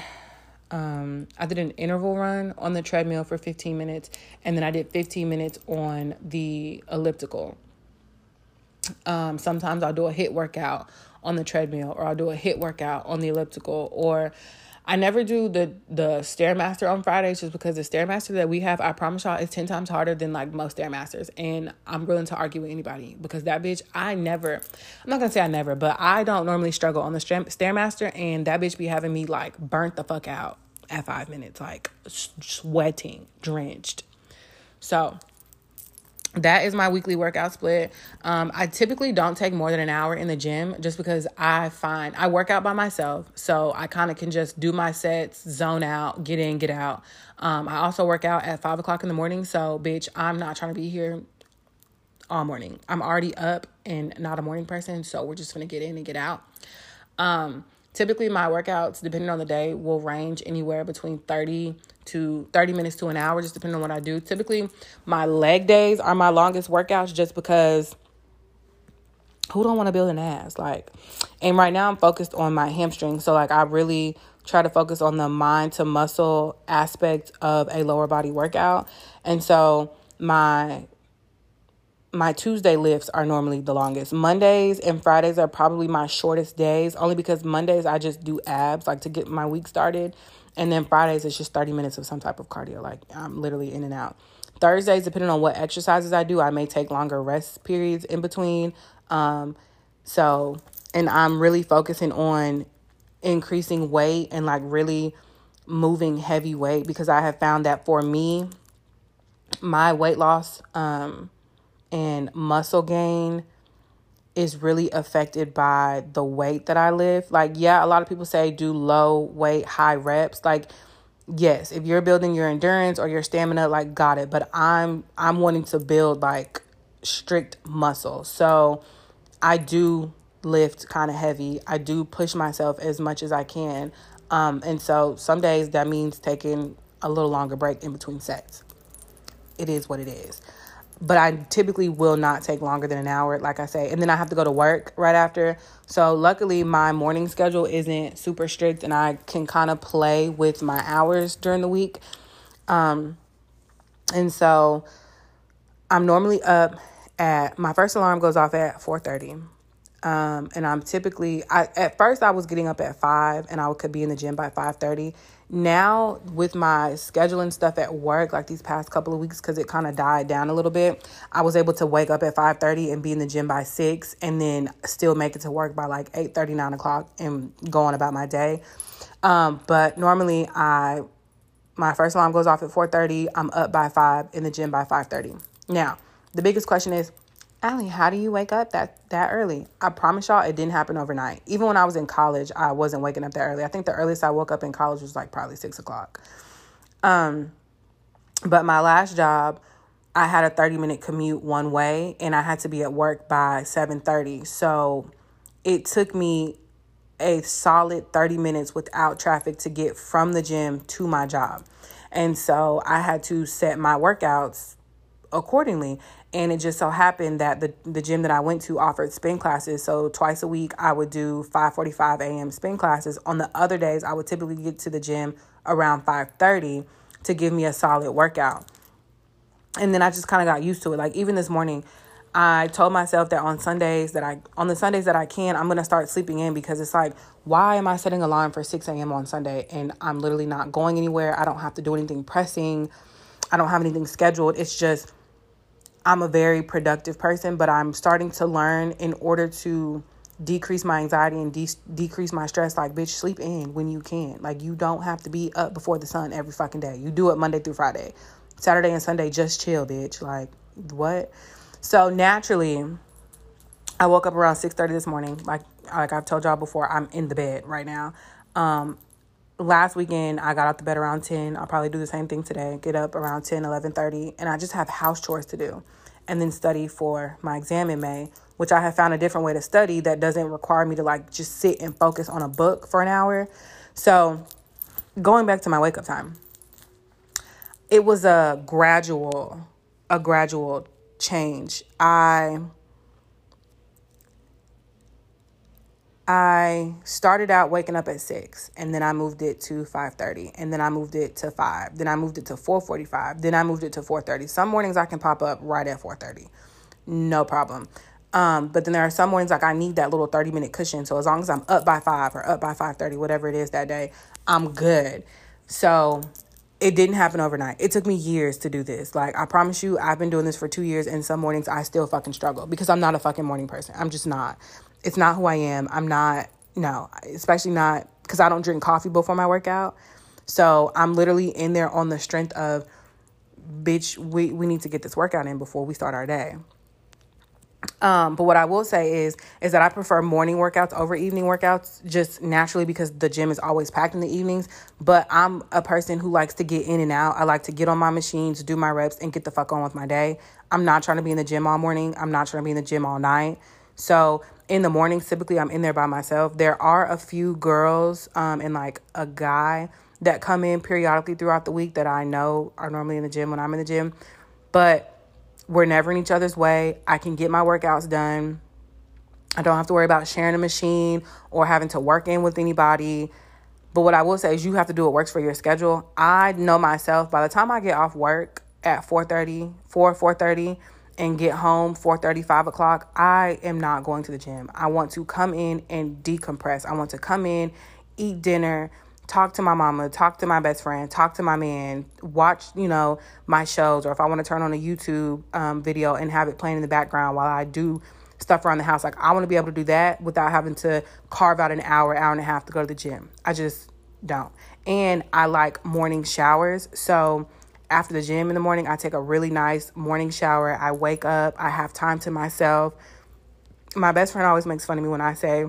um, I did an interval run on the treadmill for 15 minutes, and then I did 15 minutes on the elliptical. Um, sometimes I'll do a HIIT workout on the treadmill, or I'll do a HIIT workout on the elliptical, or I never do the the stairmaster on Fridays just because the stairmaster that we have, I promise y'all, is ten times harder than like most stairmasters, and I'm willing to argue with anybody because that bitch, I never, I'm not gonna say I never, but I don't normally struggle on the stairmaster, and that bitch be having me like burnt the fuck out at five minutes, like sweating, drenched. So that is my weekly workout split. Um, I typically don't take more than an hour in the gym just because I find I work out by myself. So I kind of can just do my sets, zone out, get in, get out. Um, I also work out at five o'clock in the morning. So, bitch, I'm not trying to be here all morning. I'm already up and not a morning person. So we're just going to get in and get out. Um, Typically, my workouts, depending on the day, will range anywhere between 30 to 30 minutes to an hour, just depending on what I do. Typically, my leg days are my longest workouts just because who don't want to build an ass? Like, and right now I'm focused on my hamstring. So, like, I really try to focus on the mind to muscle aspect of a lower body workout. And so, my my Tuesday lifts are normally the longest. Mondays and Fridays are probably my shortest days, only because Mondays I just do abs, like to get my week started. And then Fridays it's just 30 minutes of some type of cardio. Like I'm literally in and out. Thursdays, depending on what exercises I do, I may take longer rest periods in between. Um, so, and I'm really focusing on increasing weight and like really moving heavy weight because I have found that for me, my weight loss, um, and muscle gain is really affected by the weight that I lift. Like, yeah, a lot of people say do low weight, high reps. Like, yes, if you're building your endurance or your stamina, like got it. But I'm I'm wanting to build like strict muscle. So I do lift kind of heavy. I do push myself as much as I can. Um, and so some days that means taking a little longer break in between sets. It is what it is but I typically will not take longer than an hour, like I say. And then I have to go to work right after. So, luckily, my morning schedule isn't super strict and I can kind of play with my hours during the week. Um, and so, I'm normally up at my first alarm goes off at 4:30. Um, and I'm typically I at first I was getting up at 5 and I could be in the gym by 5:30 now with my scheduling stuff at work like these past couple of weeks because it kind of died down a little bit i was able to wake up at 5.30 and be in the gym by 6 and then still make it to work by like 8.30 9 o'clock and go on about my day. Um, but normally i my first alarm goes off at 4.30 i'm up by 5 in the gym by 5.30 now the biggest question is Allie, how do you wake up that that early? I promise y'all it didn't happen overnight. Even when I was in college, I wasn't waking up that early. I think the earliest I woke up in college was like probably six o'clock. Um, but my last job, I had a 30 minute commute one way and I had to be at work by 7:30. So it took me a solid 30 minutes without traffic to get from the gym to my job. And so I had to set my workouts accordingly. And it just so happened that the, the gym that I went to offered spin classes. So twice a week I would do 5:45 a.m. spin classes. On the other days I would typically get to the gym around 5:30 to give me a solid workout. And then I just kind of got used to it. Like even this morning, I told myself that on Sundays that I on the Sundays that I can, I'm gonna start sleeping in because it's like, why am I setting alarm for 6 a.m. on Sunday and I'm literally not going anywhere? I don't have to do anything pressing. I don't have anything scheduled. It's just I'm a very productive person, but I'm starting to learn in order to decrease my anxiety and de- decrease my stress. Like, bitch, sleep in when you can. Like, you don't have to be up before the sun every fucking day. You do it Monday through Friday. Saturday and Sunday, just chill, bitch. Like, what? So naturally, I woke up around 6:30 this morning. Like, like I've told y'all before, I'm in the bed right now. Um, last weekend I got out the bed around 10. I'll probably do the same thing today. Get up around 10, 11, 30, and I just have house chores to do and then study for my exam in May, which I have found a different way to study that doesn't require me to like just sit and focus on a book for an hour. So, going back to my wake up time. It was a gradual a gradual change. I I started out waking up at six, and then I moved it to five thirty, and then I moved it to five, then I moved it to four forty five, then I moved it to four thirty. Some mornings I can pop up right at four thirty, no problem. Um, but then there are some mornings like I need that little thirty minute cushion. So as long as I'm up by five or up by five thirty, whatever it is that day, I'm good. So it didn't happen overnight. It took me years to do this. Like I promise you, I've been doing this for two years, and some mornings I still fucking struggle because I'm not a fucking morning person. I'm just not. It's not who I am. I'm not, no, especially not because I don't drink coffee before my workout. So I'm literally in there on the strength of, bitch, we, we need to get this workout in before we start our day. Um, but what I will say is is that I prefer morning workouts over evening workouts just naturally because the gym is always packed in the evenings. But I'm a person who likes to get in and out. I like to get on my machines, do my reps, and get the fuck on with my day. I'm not trying to be in the gym all morning. I'm not trying to be in the gym all night. So in the mornings, typically I'm in there by myself. There are a few girls um, and like a guy that come in periodically throughout the week that I know are normally in the gym when I'm in the gym, but we're never in each other's way. I can get my workouts done. I don't have to worry about sharing a machine or having to work in with anybody. But what I will say is you have to do what works for your schedule. I know myself by the time I get off work at 4:30, 4 4:30, and get home 4 5 o'clock, I am not going to the gym. I want to come in and decompress. I want to come in, eat dinner, talk to my mama, talk to my best friend, talk to my man, watch, you know, my shows, or if I want to turn on a YouTube um, video and have it playing in the background while I do stuff around the house. Like I want to be able to do that without having to carve out an hour, hour and a half to go to the gym. I just don't. And I like morning showers. So after the gym in the morning, I take a really nice morning shower. I wake up, I have time to myself. My best friend always makes fun of me when I say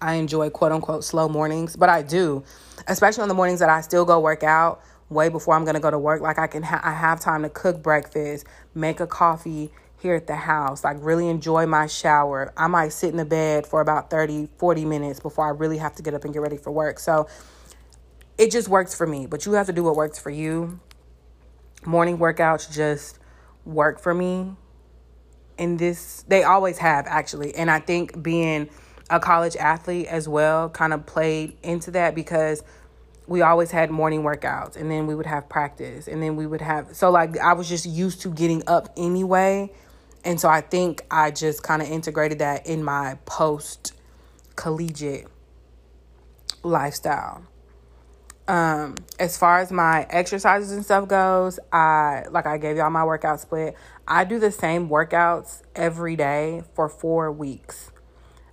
I enjoy quote unquote slow mornings, but I do, especially on the mornings that I still go work out way before I'm going to go to work. Like I can ha- I have time to cook breakfast, make a coffee here at the house, like really enjoy my shower. I might sit in the bed for about 30, 40 minutes before I really have to get up and get ready for work. So it just works for me, but you have to do what works for you morning workouts just work for me in this they always have actually. And i think being a college athlete as well kind of played into that because we always had morning workouts and then we would have practice and then we would have so like i was just used to getting up anyway. And so i think i just kind of integrated that in my post collegiate lifestyle um, as far as my exercises and stuff goes, I like I gave y'all my workout split. I do the same workouts every day for four weeks.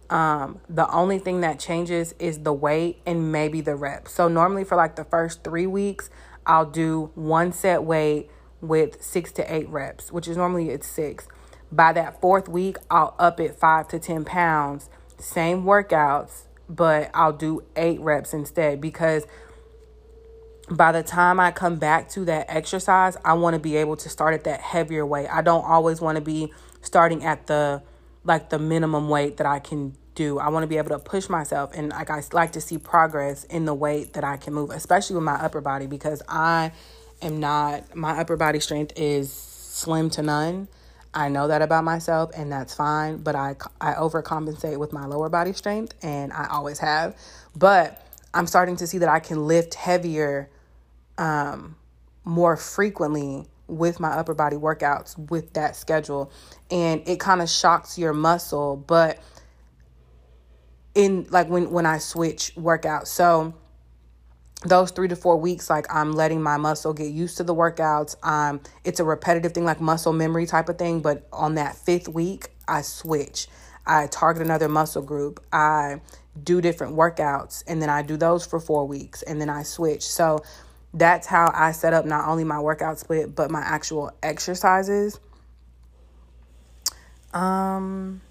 Um, the only thing that changes is the weight and maybe the reps. So normally for like the first three weeks, I'll do one set weight with six to eight reps, which is normally it's six. By that fourth week, I'll up it five to ten pounds. Same workouts, but I'll do eight reps instead because by the time I come back to that exercise, I want to be able to start at that heavier weight. I don't always want to be starting at the like the minimum weight that I can do. I want to be able to push myself and like I like to see progress in the weight that I can move, especially with my upper body because I am not my upper body strength is slim to none. I know that about myself and that's fine, but I I overcompensate with my lower body strength and I always have. But I'm starting to see that I can lift heavier um, more frequently with my upper body workouts with that schedule. And it kind of shocks your muscle, but in like when when I switch workouts. So those three to four weeks, like I'm letting my muscle get used to the workouts. Um, it's a repetitive thing, like muscle memory type of thing. But on that fifth week, I switch. I target another muscle group. I do different workouts, and then I do those for four weeks, and then I switch. So that's how I set up not only my workout split but my actual exercises. Um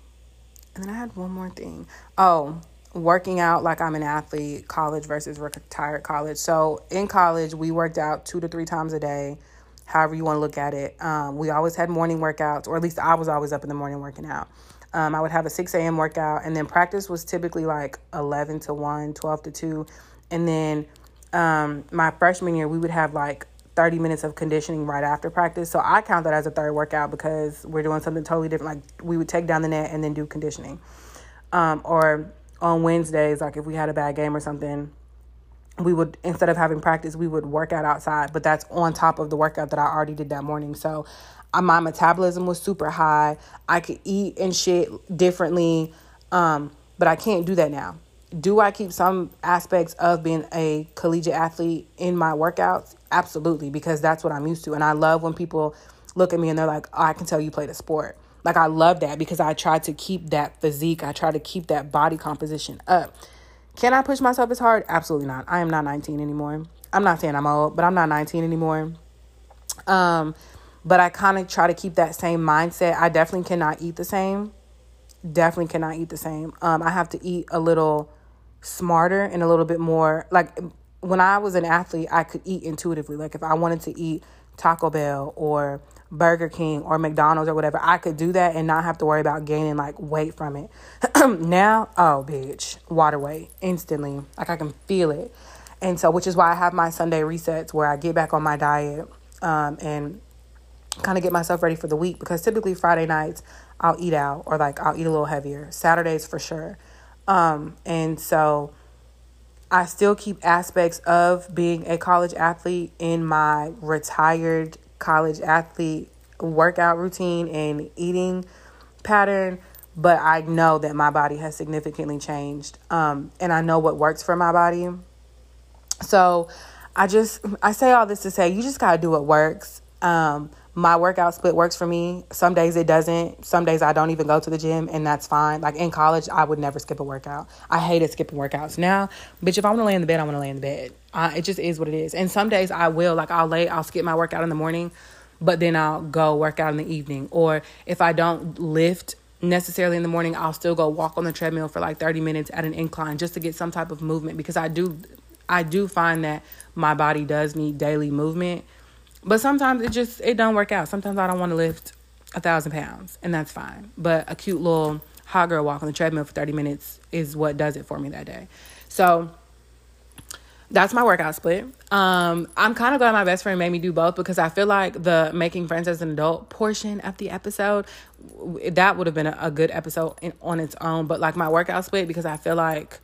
and then I had one more thing. Oh, working out like I'm an athlete, college versus retired college. So in college, we worked out two to three times a day, however you want to look at it. Um, we always had morning workouts, or at least I was always up in the morning working out. Um, I would have a 6 a.m. workout, and then practice was typically like 11 to 1, 12 to 2. And then um, my freshman year, we would have like 30 minutes of conditioning right after practice. So I count that as a third workout because we're doing something totally different. Like we would take down the net and then do conditioning. Um, or on Wednesdays, like if we had a bad game or something, we would instead of having practice, we would work out outside. But that's on top of the workout that I already did that morning. So uh, my metabolism was super high. I could eat and shit differently, um, but I can't do that now. Do I keep some aspects of being a collegiate athlete in my workouts? Absolutely, because that's what I'm used to. And I love when people look at me and they're like, oh, I can tell you played a sport. Like, I love that because I try to keep that physique, I try to keep that body composition up. Can I push myself as hard? Absolutely not. I am not 19 anymore. I'm not saying I'm old, but I'm not 19 anymore. Um, but I kind of try to keep that same mindset. I definitely cannot eat the same. Definitely cannot eat the same. Um, I have to eat a little smarter and a little bit more. Like when I was an athlete, I could eat intuitively. Like if I wanted to eat Taco Bell or Burger King or McDonald's or whatever, I could do that and not have to worry about gaining like weight from it. *clears throat* now, oh bitch, water weight instantly. Like I can feel it. And so, which is why I have my Sunday resets where I get back on my diet um, and kind of get myself ready for the week because typically Friday nights I'll eat out or like I'll eat a little heavier. Saturdays for sure. Um, and so I still keep aspects of being a college athlete in my retired college athlete workout routine and eating pattern, but I know that my body has significantly changed. Um, and I know what works for my body. So I just I say all this to say you just gotta do what works. Um, my workout split works for me. Some days it doesn't. Some days I don't even go to the gym, and that's fine. Like in college, I would never skip a workout. I hated skipping workouts. Now, bitch, if I want to lay in the bed, I want to lay in the bed. Uh, it just is what it is. And some days I will. Like I'll lay, I'll skip my workout in the morning, but then I'll go work out in the evening. Or if I don't lift necessarily in the morning, I'll still go walk on the treadmill for like 30 minutes at an incline just to get some type of movement because I do I do find that my body does need daily movement but sometimes it just it don't work out. Sometimes I don't want to lift a thousand pounds, and that's fine. But a cute little hot girl walk on the treadmill for 30 minutes is what does it for me that day. So that's my workout split. Um, I'm kind of glad my best friend made me do both because I feel like the making friends as an adult portion of the episode that would have been a, good episode on its own. But like my workout split because I feel like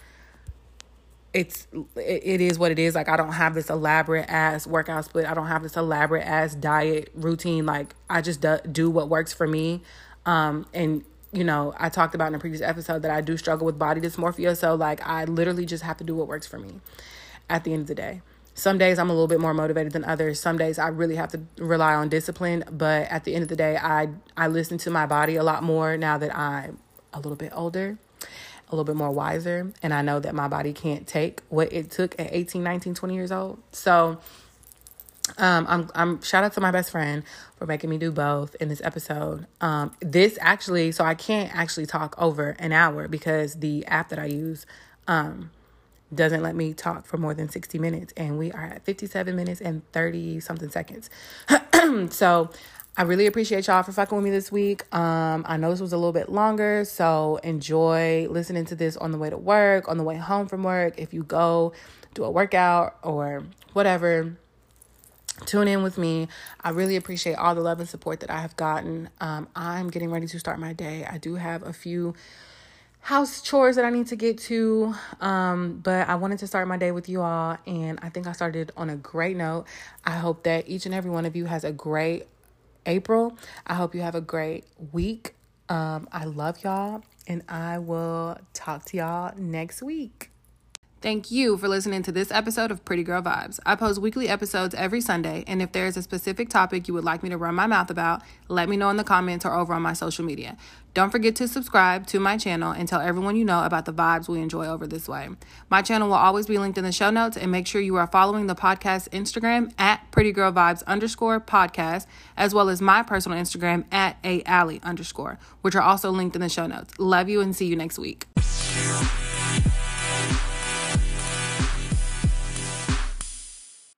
it's it is what it is. Like i don't have this elaborate ass workout split. I don't have this elaborate ass diet routine. Like i just do, do what works for me. Um and you know i talked about in a previous episode that i do struggle with body dysmorphia. So like i literally just have to do what works for me at the end of the day. Some days i'm a little bit more motivated than others. Some days i really have to rely on discipline. But at the end of the day i i listen to my body a lot more now that i'm a little bit older a little bit more wiser and I know that my body can't take what it took at 18, 19, 20 years old. So um I'm I'm shout out to my best friend for making me do both in this episode. Um this actually so I can't actually talk over an hour because the app that I use um doesn't let me talk for more than 60 minutes and we are at 57 minutes and 30 something seconds. *clears throat* so I really appreciate y'all for fucking with me this week. Um, I know this was a little bit longer, so enjoy listening to this on the way to work, on the way home from work. If you go do a workout or whatever, tune in with me. I really appreciate all the love and support that I have gotten. Um, I'm getting ready to start my day. I do have a few house chores that I need to get to. Um, but I wanted to start my day with you all, and I think I started on a great note. I hope that each and every one of you has a great April. I hope you have a great week. Um, I love y'all, and I will talk to y'all next week. Thank you for listening to this episode of Pretty Girl Vibes. I post weekly episodes every Sunday, and if there is a specific topic you would like me to run my mouth about, let me know in the comments or over on my social media. Don't forget to subscribe to my channel and tell everyone you know about the vibes we enjoy over this way. My channel will always be linked in the show notes, and make sure you are following the podcast Instagram at Pretty Girl Vibes underscore podcast, as well as my personal Instagram at A Alley underscore, which are also linked in the show notes. Love you and see you next week.